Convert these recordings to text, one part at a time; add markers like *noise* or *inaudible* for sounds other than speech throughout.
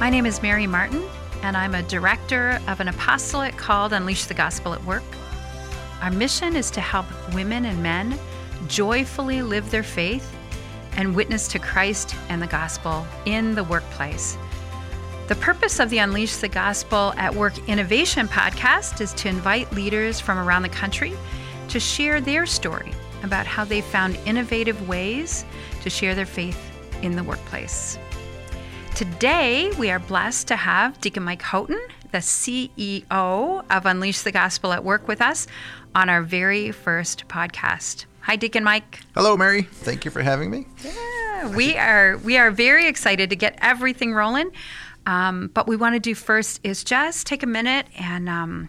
My name is Mary Martin, and I'm a director of an apostolate called Unleash the Gospel at Work. Our mission is to help women and men joyfully live their faith and witness to Christ and the gospel in the workplace. The purpose of the Unleash the Gospel at Work Innovation podcast is to invite leaders from around the country to share their story about how they found innovative ways to share their faith in the workplace. Today, we are blessed to have Deacon Mike Houghton, the CEO of Unleash the Gospel at Work, with us on our very first podcast. Hi, Deacon Mike. Hello, Mary. Thank you for having me. Yeah, we are we are very excited to get everything rolling. Um, but we want to do first is just take a minute and um,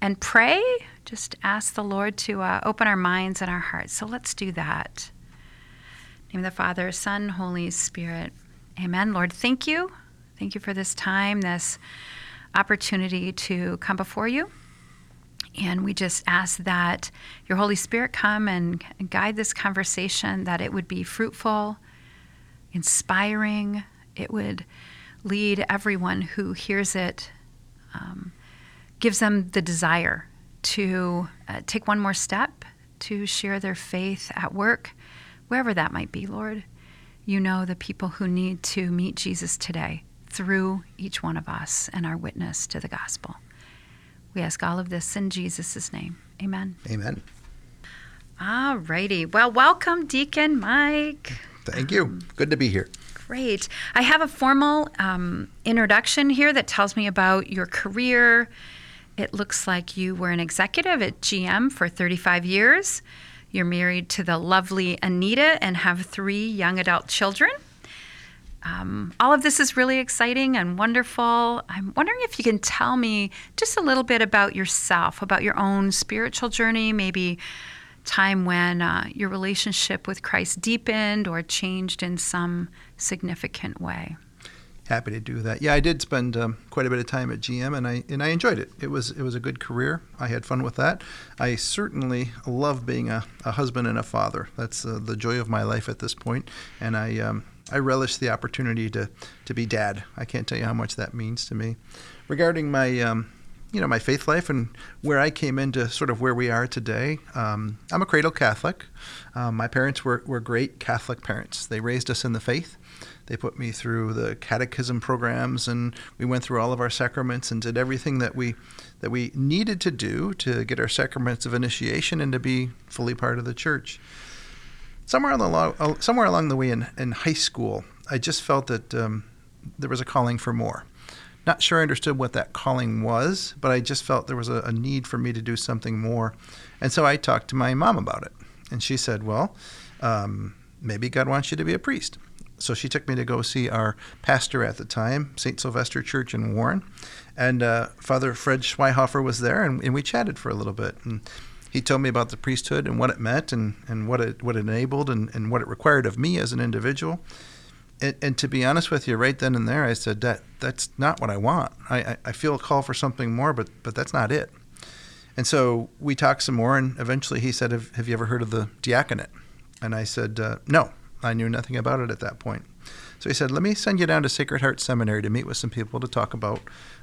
and pray. Just ask the Lord to uh, open our minds and our hearts. So let's do that. name of the Father, Son, Holy Spirit. Amen. Lord, thank you. Thank you for this time, this opportunity to come before you. And we just ask that your Holy Spirit come and guide this conversation, that it would be fruitful, inspiring, it would lead everyone who hears it, um, gives them the desire to uh, take one more step, to share their faith at work, wherever that might be, Lord you know the people who need to meet Jesus today through each one of us and our witness to the gospel. We ask all of this in Jesus' name. Amen. Amen. All righty. Well, welcome, Deacon Mike. Thank you. Good to be here. Great. I have a formal um, introduction here that tells me about your career. It looks like you were an executive at GM for 35 years. You're married to the lovely Anita and have three young adult children. Um, all of this is really exciting and wonderful. I'm wondering if you can tell me just a little bit about yourself, about your own spiritual journey, maybe time when uh, your relationship with Christ deepened or changed in some significant way happy to do that. Yeah, I did spend um, quite a bit of time at GM, and I and I enjoyed it. It was it was a good career. I had fun with that. I certainly love being a, a husband and a father. That's uh, the joy of my life at this point, and I um, I relish the opportunity to to be dad. I can't tell you how much that means to me. Regarding my um, you know my faith life and where I came into sort of where we are today. Um, I'm a cradle Catholic. Um, my parents were, were great Catholic parents. They raised us in the faith. They put me through the catechism programs, and we went through all of our sacraments and did everything that we that we needed to do to get our sacraments of initiation and to be fully part of the church. Somewhere along uh, somewhere along the way in, in high school, I just felt that um, there was a calling for more. Not sure I understood what that calling was, but I just felt there was a, a need for me to do something more. And so I talked to my mom about it. And she said, Well, um, maybe God wants you to be a priest so she took me to go see our pastor at the time, St. Sylvester Church in Warren. And uh, Father Fred Schweihofer was there, and, and, we chatted for a little bit. And he told me about the priesthood and what it meant and, and what, it, what it enabled and, and what it required of me as an individual. And, and, to be honest with you, right then and there, I said, that that's not what I want. I, I, feel a call for something more, but, but that's not it. And so we talked some more, and eventually he said, Have, have you ever heard of the diaconate? And I said, uh, No. I knew nothing about it at that point. So he said, "Let me send you down to Sacred Heart Seminary to meet with some people to talk about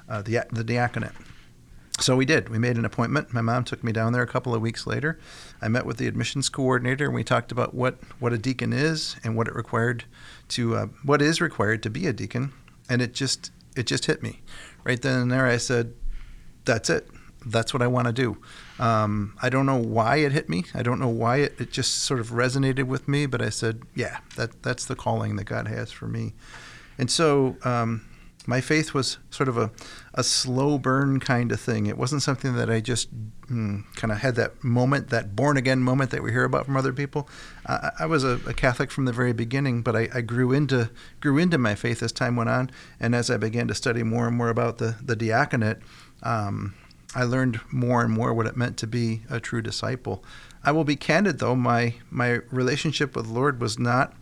uh, the the diaconate." So we did. We made an appointment. My mom took me down there a couple of weeks later. I met with the admissions coordinator, and we talked about what what a deacon is and what it required to uh, what is required to be a deacon. And it just it just hit me right then and there. I said, "That's it that's what I want to do. Um, I don't know why it hit me. I don't know why it, it just sort of resonated with me, but I said, yeah, that that's the calling that God has for me. And so um, my faith was sort of a, a slow burn kind of thing. It wasn't something that I just mm, kind of had that moment, that born again moment that we hear about from other people. I, I was a, a, Catholic from the very beginning, but I, I, grew into grew into my faith as time went on, and as I began to study more and more about the the diaconate. Um, I learned more and more what it meant to be a true disciple. I will be candid though, my my relationship with the Lord was not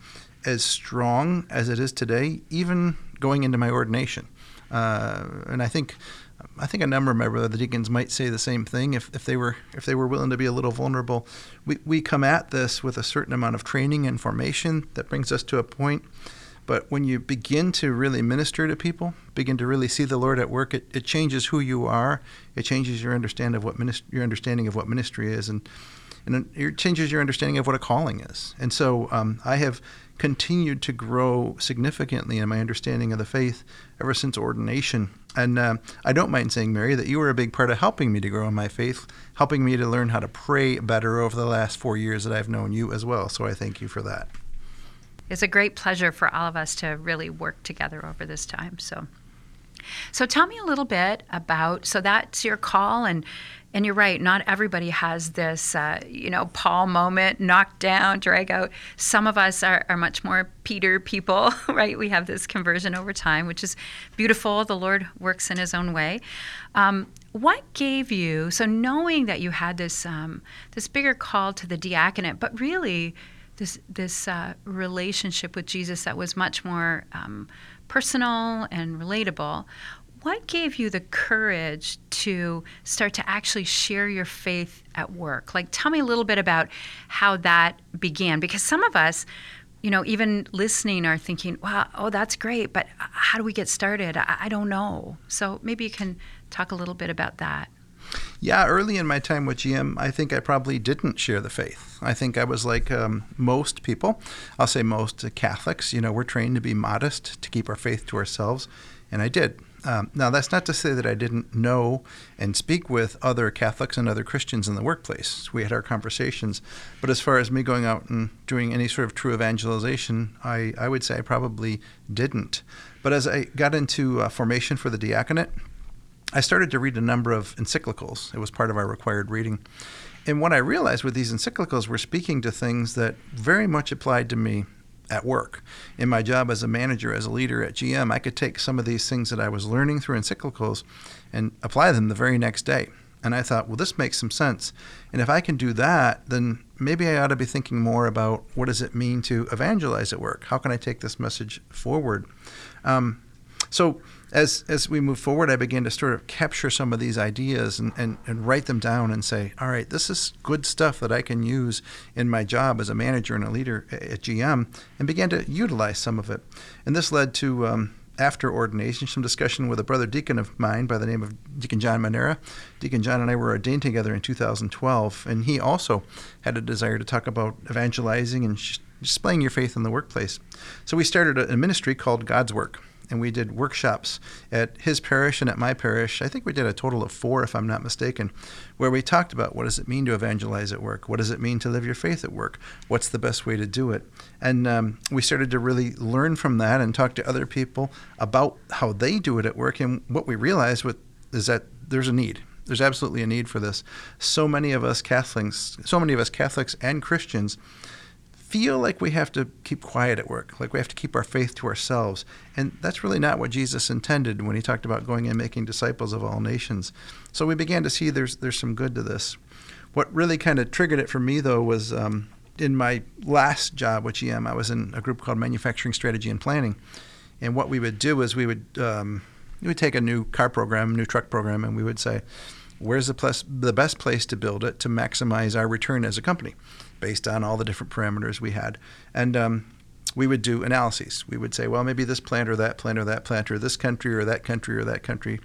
as strong as it is today, even going into my ordination. Uh, and I think I think a number of my brother the deacons might say the same thing if, if they were if they were willing to be a little vulnerable. We we come at this with a certain amount of training and formation that brings us to a point But when you begin to really minister to people, begin to really see the Lord at work, it, it changes who you are. It changes your understanding of what minist- your understanding of what ministry is, and and it changes your understanding of what a calling is. And so um, I have continued to grow significantly in my understanding of the faith ever since ordination. And uh, I don't mind saying, Mary, that you were a big part of helping me to grow in my faith, helping me to learn how to pray better over the last four years that I've known you as well. So I thank you for that it's a great pleasure for all of us to really work together over this time. So, so tell me a little bit about. So that's your call, and and you're right. Not everybody has this, uh, you know, Paul moment, knock down, drag out. Some of us are, are much more Peter people, *laughs* right? We have this conversion over time, which is beautiful. The Lord works in His own way. Um, what gave you so knowing that you had this um, this bigger call to the diaconate, but really this this uh, relationship with Jesus that was much more um, personal and relatable. What gave you the courage to start to actually share your faith at work? Like, tell me a little bit about how that began. Because some of us, you know, even listening are thinking, wow, oh, that's great, but how do we get started? I, I don't know. So maybe you can talk a little bit about that. Yeah, early in my time with GM, I think I probably didn't share the faith. I think I was like um, most people. I'll say most Catholics. You know, we're trained to be modest, to keep our faith to ourselves, and I did. Um, now, that's not to say that I didn't know and speak with other Catholics and other Christians in the workplace. We had our conversations. But as far as me going out and doing any sort of true evangelization, I, I would say I probably didn't. But as I got into uh, formation for the diaconate, I started to read a number of encyclicals. It was part of our required reading. And what I realized with these encyclicals were speaking to things that very much applied to me at work. In my job as a manager, as a leader at GM, I could take some of these things that I was learning through encyclicals and apply them the very next day. And I thought, well, this makes some sense. And if I can do that, then maybe I ought to be thinking more about what does it mean to evangelize at work? How can I take this message forward? Um, so as as we move forward, I began to sort of capture some of these ideas and, and, and write them down and say, all right, this is good stuff that I can use in my job as a manager and a leader at GM, and began to utilize some of it. And this led to um, after ordination, some discussion with a brother deacon of mine by the name of Deacon John Manera. Deacon John and I were ordained together in 2012, and he also had a desire to talk about evangelizing and displaying your faith in the workplace. So we started a ministry called God's Work and we did workshops at his parish and at my parish. I think we did a total of four, if I'm not mistaken, where we talked about what does it mean to evangelize at work? What does it mean to live your faith at work? What's the best way to do it? And um, we started to really learn from that and talk to other people about how they do it at work. And what we realized with, is that there's a need. There's absolutely a need for this. So many of us Catholics, so many of us Catholics and Christians feel like we have to keep quiet at work, like we have to keep our faith to ourselves. And that's really not what Jesus intended when he talked about going and making disciples of all nations. So we began to see there's there's some good to this. What really kind of triggered it for me though was um, in my last job with GM, I was in a group called Manufacturing Strategy and Planning. And what we would do is we would um, we would take a new car program, new truck program, and we would say, where's the, place, the best place to build it to maximize our return as a company? Based on all the different parameters we had. And um, we would do analyses. We would say, well, maybe this plant or that plant or that plant or this country or that country or that country.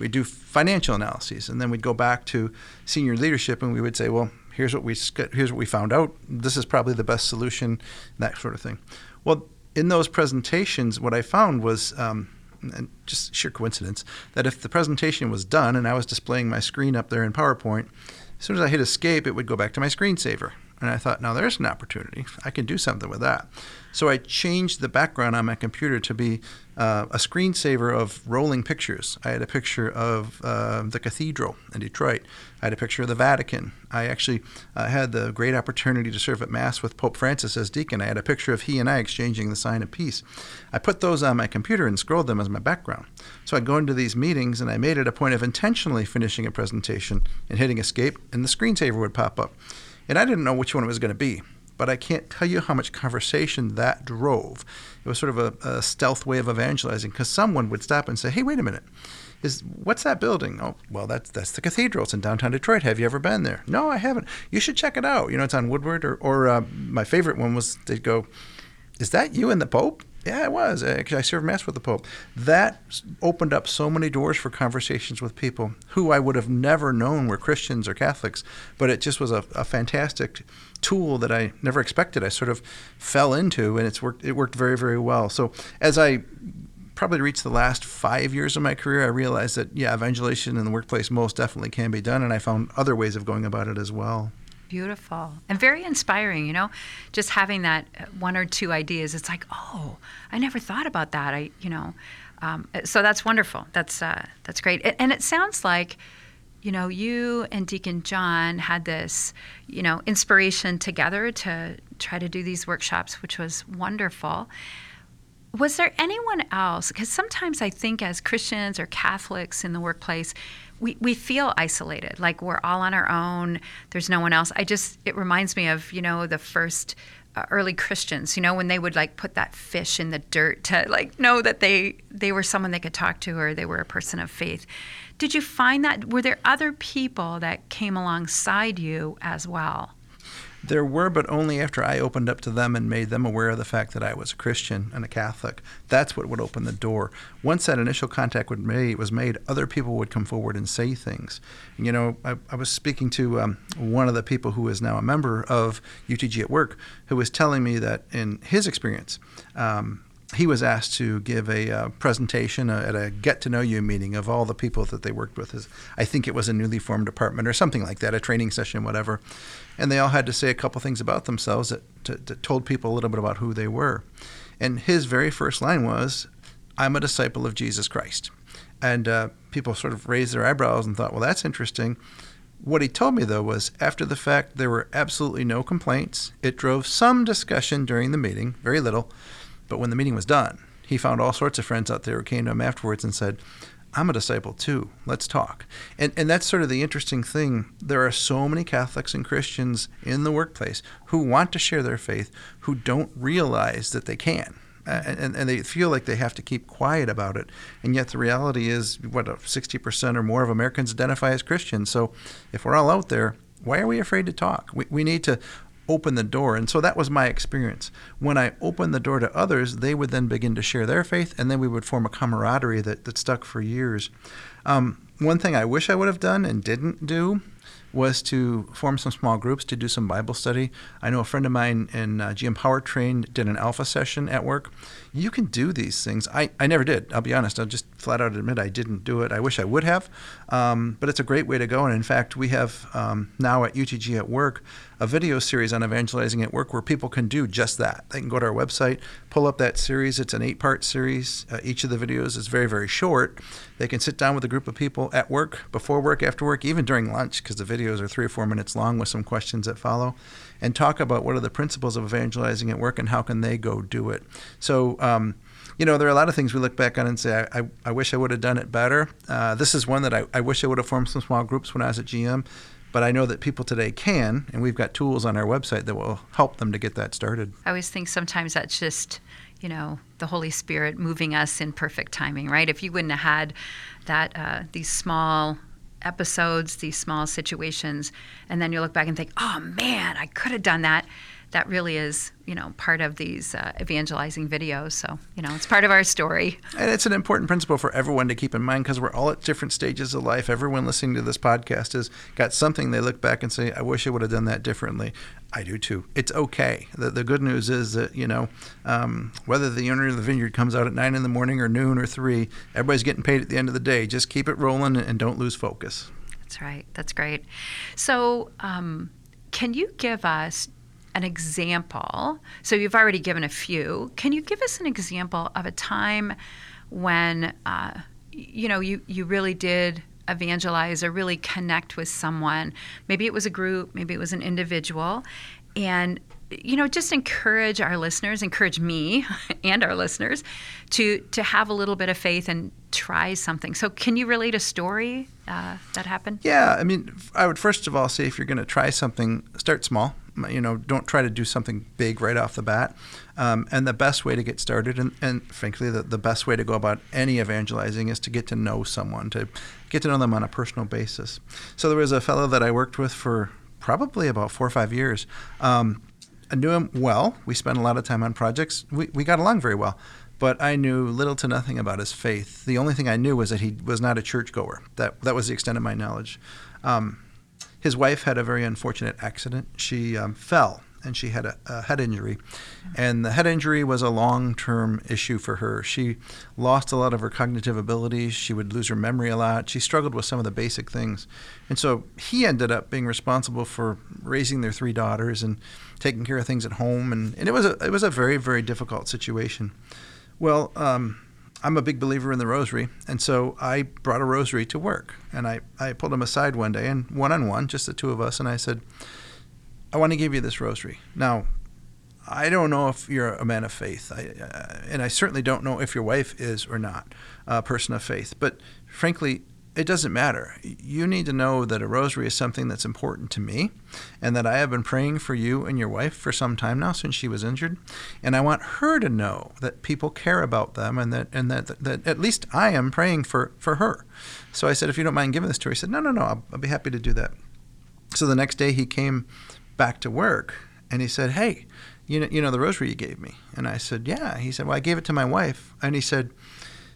We'd do financial analyses, and then we'd go back to senior leadership and we would say, well, here's what we here's what we found out. This is probably the best solution, that sort of thing. Well, in those presentations, what I found was. Um, just sheer coincidence that if the presentation was done and I was displaying my screen up there in PowerPoint, as soon as I hit escape, it would go back to my screensaver. And I thought, now there's an opportunity. I can do something with that. So I changed the background on my computer to be uh, a screensaver of rolling pictures. I had a picture of uh, the cathedral in Detroit. I had a picture of the Vatican. I actually uh, had the great opportunity to serve at Mass with Pope Francis as deacon. I had a picture of he and I exchanging the sign of peace. I put those on my computer and scrolled them as my background. So I'd go into these meetings and I made it a point of intentionally finishing a presentation and hitting escape, and the screensaver would pop up. And I didn't know which one it was going to be, but I can't tell you how much conversation that drove. It was sort of a, a stealth way of evangelizing because someone would stop and say, "Hey, wait a minute." Is what's that building? Oh, well, that's that's the cathedral. It's in downtown Detroit. Have you ever been there? No, I haven't. You should check it out. You know, it's on Woodward. Or, or uh, my favorite one was they'd go, "Is that you and the Pope?" Yeah, it was. Uh, Actually, I served Mass with the Pope. That opened up so many doors for conversations with people who I would have never known were Christians or Catholics, but it just was a, a fantastic tool that I never expected. I sort of fell into, and it's worked. It worked very, very well. So as I probably reached the last five years of my career, I realized that yeah, evangelization in the workplace most definitely can be done, and I found other ways of going about it as well. Beautiful and very inspiring, you know, just having that one or two ideas. It's like, oh, I never thought about that. I, you know, um, so that's wonderful. That's uh, that's great. And it sounds like, you know, you and Deacon John had this, you know, inspiration together to try to do these workshops, which was wonderful. Was there anyone else? Because sometimes I think as Christians or Catholics in the workplace, we, we feel isolated, like we're all on our own. There's no one else. I just, it reminds me of, you know, the first uh, early Christians, you know, when they would like put that fish in the dirt to like know that they, they were someone they could talk to or they were a person of faith. Did you find that? Were there other people that came alongside you as well? There were, but only after I opened up to them and made them aware of the fact that I was a Christian and a Catholic. That's what would open the door. Once that initial contact was made, other people would come forward and say things. You know, I, I was speaking to um, one of the people who is now a member of UTG at work, who was telling me that in his experience, um, he was asked to give a uh, presentation uh, at a get to know you meeting of all the people that they worked with. I think it was a newly formed department or something like that, a training session, whatever. And they all had to say a couple things about themselves that, that told people a little bit about who they were. And his very first line was, I'm a disciple of Jesus Christ. And uh, people sort of raised their eyebrows and thought, well, that's interesting. What he told me, though, was after the fact, there were absolutely no complaints. It drove some discussion during the meeting, very little. But when the meeting was done, he found all sorts of friends out there who came to him afterwards and said, I'm a disciple too. Let's talk. And, and that's sort of the interesting thing. There are so many Catholics and Christians in the workplace who want to share their faith who don't realize that they can. Uh, and, and they feel like they have to keep quiet about it. And yet the reality is, what, 60% or more of Americans identify as Christians. So if we're all out there, why are we afraid to talk? We, we need to open the door. And so that was my experience. When I opened the door to others, they would then begin to share their faith, and then we would form a camaraderie that, that stuck for years. Um, one thing I wish I would have done and didn't do was to form some small groups to do some Bible study. I know a friend of mine in uh, GM Powertrain did an alpha session at work. You can do these things. I, I never did. I'll be honest. I'll just flat out admit I didn't do it. I wish I would have. Um, but it's a great way to go. And in fact, we have um, now at UTG at work a video series on evangelizing at work where people can do just that. They can go to our website, pull up that series. It's an eight part series. Uh, each of the videos is very, very short. They can sit down with a group of people at work, before work, after work, even during lunch, because the videos are three or four minutes long with some questions that follow, and talk about what are the principles of evangelizing at work and how can they go do it. So, um, you know, there are a lot of things we look back on and say, I, I, I wish I would have done it better. Uh, this is one that I, I wish I would have formed some small groups when I was at GM but I know that people today can, and we've got tools on our website that will help them to get that started. I always think sometimes that's just, you know, the Holy Spirit moving us in perfect timing, right? If you wouldn't have had that, uh, these small episodes, these small situations, and then you look back and think, oh man, I could have done that that really is, you know, part of these uh, evangelizing videos. So, you know, it's part of our story. And it's an important principle for everyone to keep in mind because we're all at different stages of life. Everyone listening to this podcast has got something they look back and say, I wish I would have done that differently. I do too. It's okay. The, the good news is that, you know, um, whether the owner of the vineyard comes out at nine in the morning or noon or three, everybody's getting paid at the end of the day. Just keep it rolling and don't lose focus. That's right. That's great. So, um, can you give us an example? So you've already given a few. Can you give us an example of a time when uh, you know you you really did evangelize or really connect with someone? Maybe it was a group, maybe it was an individual, and you know just encourage our listeners encourage me *laughs* and our listeners to to have a little bit of faith and try something. So can you relate a story uh, that happened? Yeah i mean i would first of all say if you're going to try something start small you know, don't try to do something big right off the bat. Um, and the best way to get started, and, and frankly, the, the best way to go about any evangelizing is to get to know someone, to get to know them on a personal basis. So there was a fellow that I worked with for probably about four or five years. Um, I knew him well. We spent a lot of time on projects. We, we got along very well. But I knew little to nothing about his faith. The only thing I knew was that he was not a churchgoer. That, that was the extent of my knowledge. Um, his wife had a very unfortunate accident. She um, fell and she had a, a, head injury. And the head injury was a long term issue for her. She lost a lot of her cognitive abilities. She would lose her memory a lot. She struggled with some of the basic things. And so he ended up being responsible for raising their three daughters and taking care of things at home. And, and it, was a, it was a very, very difficult situation. Well, um, I'm a big believer in the rosary, and so I brought a rosary to work. And I, I pulled him aside one day, and one on one, just the two of us, and I said, I want to give you this rosary. Now, I don't know if you're a man of faith, I, uh, and I certainly don't know if your wife is or not a person of faith. But frankly, it doesn't matter. You need to know that a rosary is something that's important to me and that I have been praying for you and your wife for some time now since she was injured. And I want her to know that people care about them and that and that, that that at least I am praying for, for her. So I said, if you don't mind giving this to her, he said, no, no, no, I'll, I'll be happy to do that. So the next day he came back to work and he said, hey, you know, you know the rosary you gave me? And I said, yeah. He said, well, I gave it to my wife. And he said,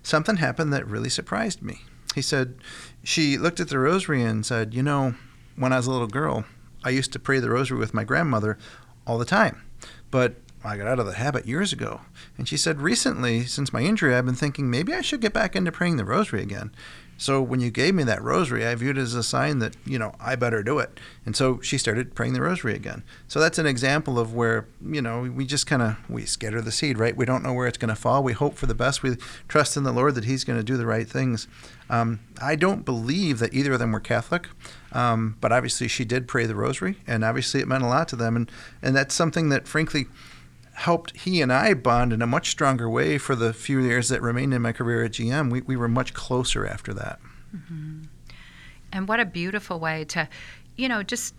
something happened that really surprised me. He said, she looked at the rosary and said, You know, when I was a little girl, I used to pray the rosary with my grandmother all the time. But I got out of the habit years ago. And she said, Recently, since my injury, I've been thinking maybe I should get back into praying the rosary again. So when you gave me that rosary, I viewed it as a sign that, you know, I better do it. And so she started praying the rosary again. So that's an example of where, you know, we just kind of we scatter the seed, right? We don't know where it's going to fall. We hope for the best. We trust in the Lord that he's going to do the right things. Um, I don't believe that either of them were Catholic, um, but obviously she did pray the rosary, and obviously it meant a lot to them. And, and that's something that, frankly, helped he and I bond in a much stronger way for the few years that remained in my career at GM. We, we were much closer after that. Mm-hmm. And what a beautiful way to, you know, just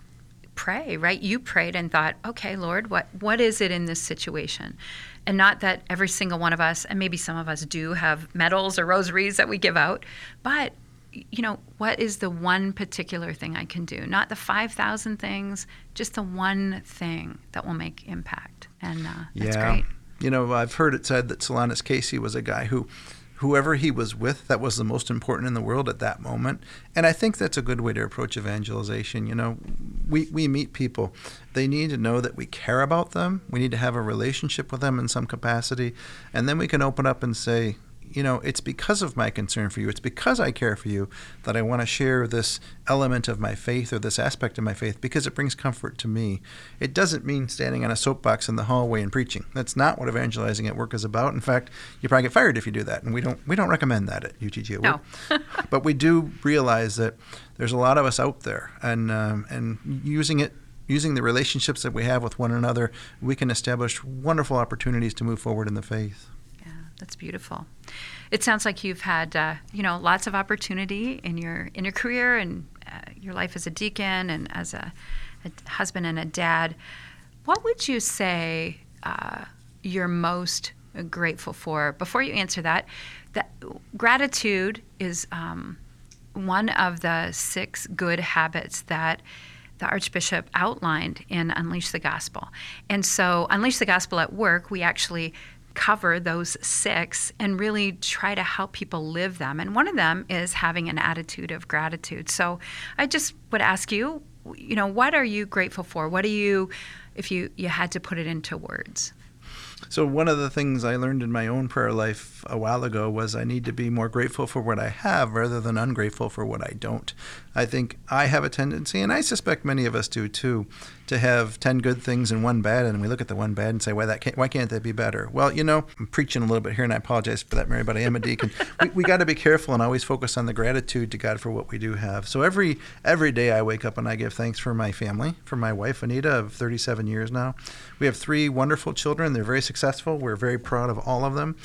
pray, right? You prayed and thought, okay, Lord, what, what is it in this situation? And not that every single one of us, and maybe some of us do have medals or rosaries that we give out, but you know, what is the one particular thing I can do? Not the 5,000 things, just the one thing that will make impact. And uh, that's yeah. great. You know, I've heard it said that Solanus Casey was a guy who, whoever he was with, that was the most important in the world at that moment. And I think that's a good way to approach evangelization. You know, we, we meet people. They need to know that we care about them. We need to have a relationship with them in some capacity. And then we can open up and say, you know, it's because of my concern for you, it's because I care for you that I want to share this element of my faith or this aspect of my faith because it brings comfort to me. It doesn't mean standing on a soapbox in the hallway and preaching. That's not what evangelizing at work is about. In fact, you probably get fired if you do that, and we don't we don't recommend that at UTG at work. No. *laughs* but we do realize that there's a lot of us out there, and um, and using it using the relationships that we have with one another, we can establish wonderful opportunities to move forward in the faith. That's beautiful. It sounds like you've had, uh, you know, lots of opportunity in your in your career and uh, your life as a deacon and as a, a, husband and a dad. What would you say uh, you're most grateful for? Before you answer that, that gratitude is um, one of the six good habits that the Archbishop outlined in Unleash the Gospel. And so, Unleash the Gospel at work, we actually cover those six and really try to help people live them. And one of them is having an attitude of gratitude. So I just would ask you, you know, what are you grateful for? What do you, if you, you had to put it into words? So, one of the things I learned in my own prayer life a while ago was I need to be more grateful for what I have rather than ungrateful for what I don't. I think I have a tendency, and I suspect many of us do too, to have 10 good things and one bad, and we look at the one bad and say, why, that can't, why can't that be better? Well, you know, I'm preaching a little bit here, and I apologize for that, Mary, but I am a deacon. *laughs* we we got to be careful and always focus on the gratitude to God for what we do have. So, every, every day I wake up and I give thanks for my family, for my wife, Anita, of 37 years now. We have three wonderful children. They're very successful. We're very proud of all of them.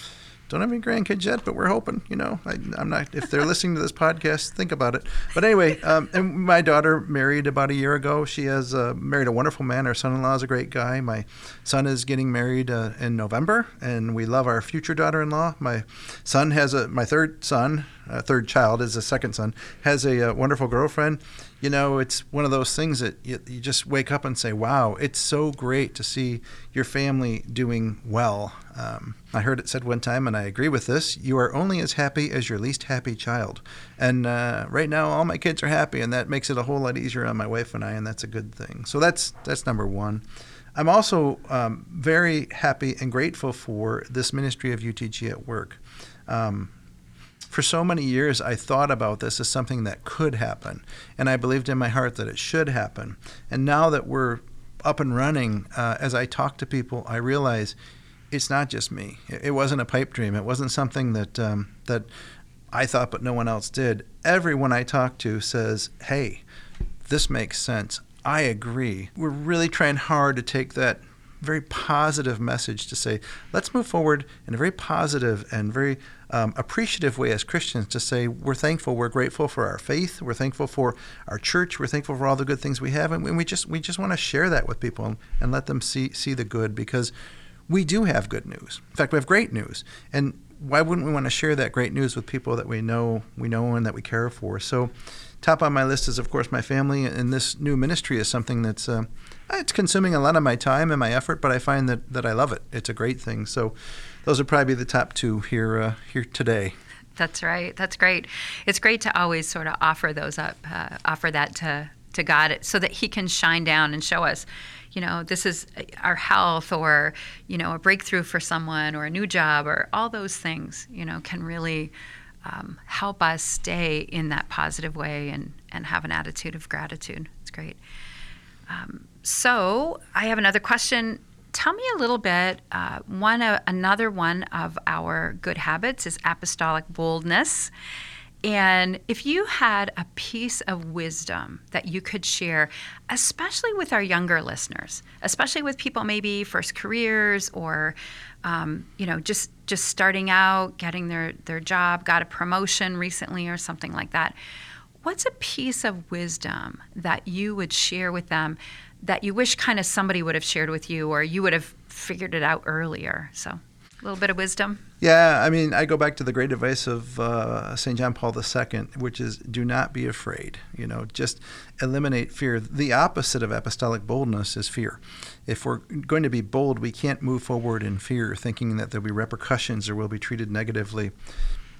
Don't have any grandkids yet, but we're hoping. You know, I, am not. If they're listening to this podcast, think about it. But anyway, um, and my daughter married about a year ago. She has uh, married a wonderful man. Our son-in-law is a great guy. My son is getting married uh, in November, and we love our future daughter-in-law. My son has a my third son uh, third child, is a second son, has a, uh, wonderful girlfriend. You know, it's one of those things that you, you just wake up and say, "Wow, it's so great to see your family doing well." Um, I heard it said one time, and I agree with this: "You are only as happy as your least happy child." And uh, right now, all my kids are happy, and that makes it a whole lot easier on my wife and I, and that's a good thing. So that's that's number one. I'm also um, very happy and grateful for this ministry of UTG at work. Um, for so many years, I thought about this as something that could happen, and I believed in my heart that it should happen. And now that we're up and running, uh, as I talk to people, I realize it's not just me. It, wasn't a pipe dream. It wasn't something that um, that I thought, but no one else did. Everyone I talk to says, "Hey, this makes sense. I agree. We're really trying hard to take that very positive message to say, let's move forward in a very positive and very um, appreciative way as Christians to say, we're thankful, we're grateful for our faith, we're thankful for our church, we're thankful for all the good things we have, and we just we just want to share that with people and, let them see see the good because we do have good news. In fact, we have great news, and why wouldn't we want to share that great news with people that we know we know and that we care for? So top on my list is, of course, my family, and this new ministry is something that's uh, it's consuming a lot of my time and my effort, but I find that, that I love it. It's a great thing. So those would probably be the top two here uh, here today. That's right. That's great. It's great to always sort of offer those up, uh, offer that to to God, so that He can shine down and show us, you know, this is our health, or you know, a breakthrough for someone, or a new job, or all those things, you know, can really um, help us stay in that positive way and, and have an attitude of gratitude. It's great. Um, so I have another question. Tell me a little bit. Uh, one, uh, another one of our good habits is apostolic boldness. And if you had a piece of wisdom that you could share, especially with our younger listeners, especially with people maybe first careers or, um, you know, just just starting out, getting their their job, got a promotion recently or something like that, what's a piece of wisdom that you would share with them that you wish kind of somebody would have shared with you or you would have figured it out earlier? So a little bit of wisdom. Yeah, I mean, I go back to the great advice of uh, St. John Paul II, which is do not be afraid. You know, just eliminate fear. The opposite of apostolic boldness is fear. If we're going to be bold, we can't move forward in fear, thinking that there'll be repercussions or we'll be treated negatively.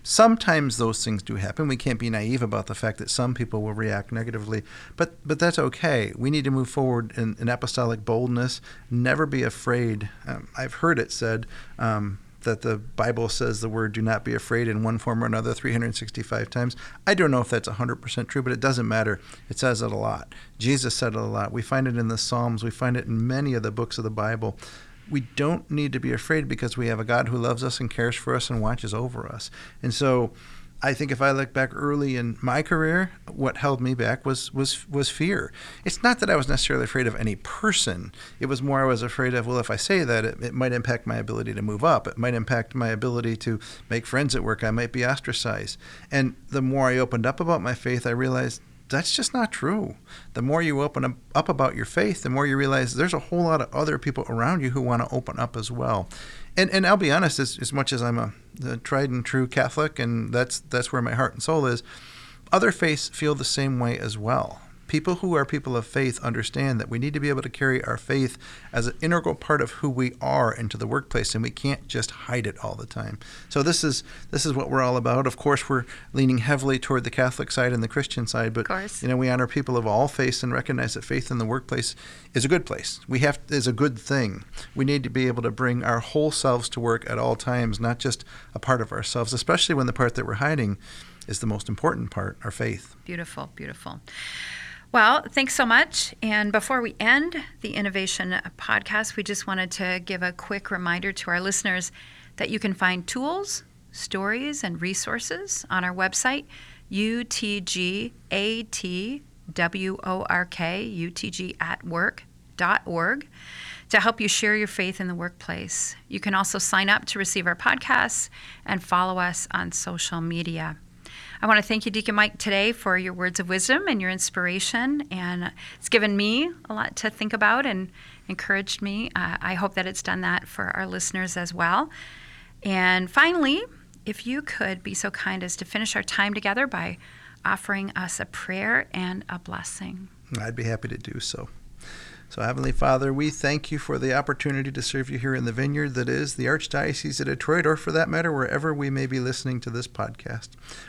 Sometimes those things do happen. We can't be naive about the fact that some people will react negatively, but but that's okay. We need to move forward in, in apostolic boldness. Never be afraid. Um, I've heard it said. Um, that the Bible says the word do not be afraid in one form or another 365 times. I don't know if that's 100% true, but it doesn't matter. It says it a lot. Jesus said it a lot. We find it in the Psalms, we find it in many of the books of the Bible we don't need to be afraid because we have a God who loves us and cares for us and watches over us. And so I think if I look back early in my career, what held me back was was was fear. It's not that I was necessarily afraid of any person. It was more I was afraid of well, if I say that, it, it might impact my ability to move up. It might impact my ability to make friends at work. I might be ostracized. And the more I opened up about my faith, I realized that's just not true. The more you open up about your faith, the more you realize there's a whole lot of other people around you who want to open up as well. And and I'll be honest, as, as much as I'm a, a tried and true Catholic, and that's that's where my heart and soul is, other faiths feel the same way as well people who are people of faith understand that we need to be able to carry our faith as an integral part of who we are into the workplace and we can't just hide it all the time. So this is this is what we're all about. Of course we're leaning heavily toward the catholic side and the christian side but you know we honor people of all faiths and recognize that faith in the workplace is a good place. We have is a good thing. We need to be able to bring our whole selves to work at all times not just a part of ourselves especially when the part that we're hiding is the most important part our faith. Beautiful beautiful well, thanks so much. And before we end the Innovation podcast, we just wanted to give a quick reminder to our listeners that you can find tools, stories, and resources on our website, utgatwork, utg at work.org, to help you share your faith in the workplace. You can also sign up to receive our podcasts and follow us on social media. I want to thank you, Deacon Mike, today for your words of wisdom and your inspiration. And it's given me a lot to think about and encouraged me. Uh, I hope that it's done that for our listeners as well. And finally, if you could be so kind as to finish our time together by offering us a prayer and a blessing. I'd be happy to do so. So, Heavenly Father, we thank you for the opportunity to serve you here in the vineyard that is the Archdiocese of Detroit, or for that matter, wherever we may be listening to this podcast.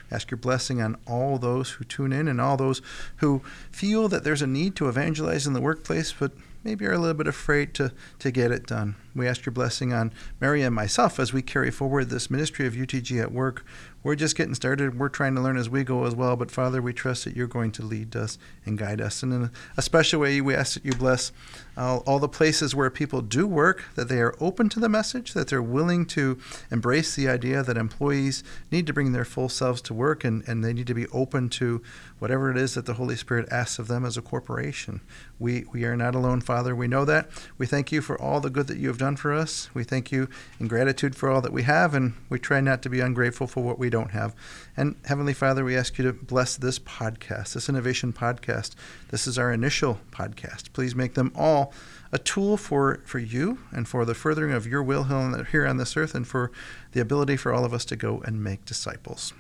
Ask your blessing on all those who tune in and all those who feel that there's a need to evangelize in the workplace, but maybe are a little bit afraid to, to get it done. We ask your blessing on Mary and myself as we carry forward this ministry of UTG at work. We're just getting started. We're trying to learn as we go as well. But Father, we trust that you're going to lead us and guide us. And in a special way, we ask that you bless all the places where people do work, that they are open to the message, that they're willing to embrace the idea that employees need to bring their full selves to work and, and they need to be open to whatever it is that the Holy Spirit asks of them as a corporation. We, we are not alone, Father. We know that. We thank you for all the good that you have done for us. We thank you in gratitude for all that we have, and we try not to be ungrateful for what we don't have. And Heavenly Father, we ask you to bless this podcast, this innovation podcast. This is our initial podcast. Please make them all a tool for, for you and for the furthering of your will here on this earth and for the ability for all of us to go and make disciples.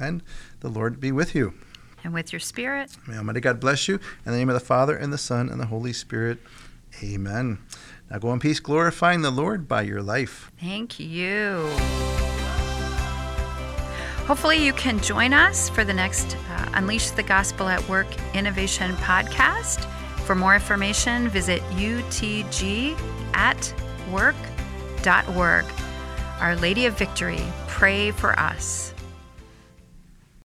And the Lord be with you and with your spirit. May Almighty God bless you. In the name of the Father, and the Son, and the Holy Spirit. Amen. Now go in peace, glorifying the Lord by your life. Thank you. Hopefully, you can join us for the next uh, Unleash the Gospel at Work Innovation podcast. For more information, visit utgatwork.org. Our Lady of Victory, pray for us.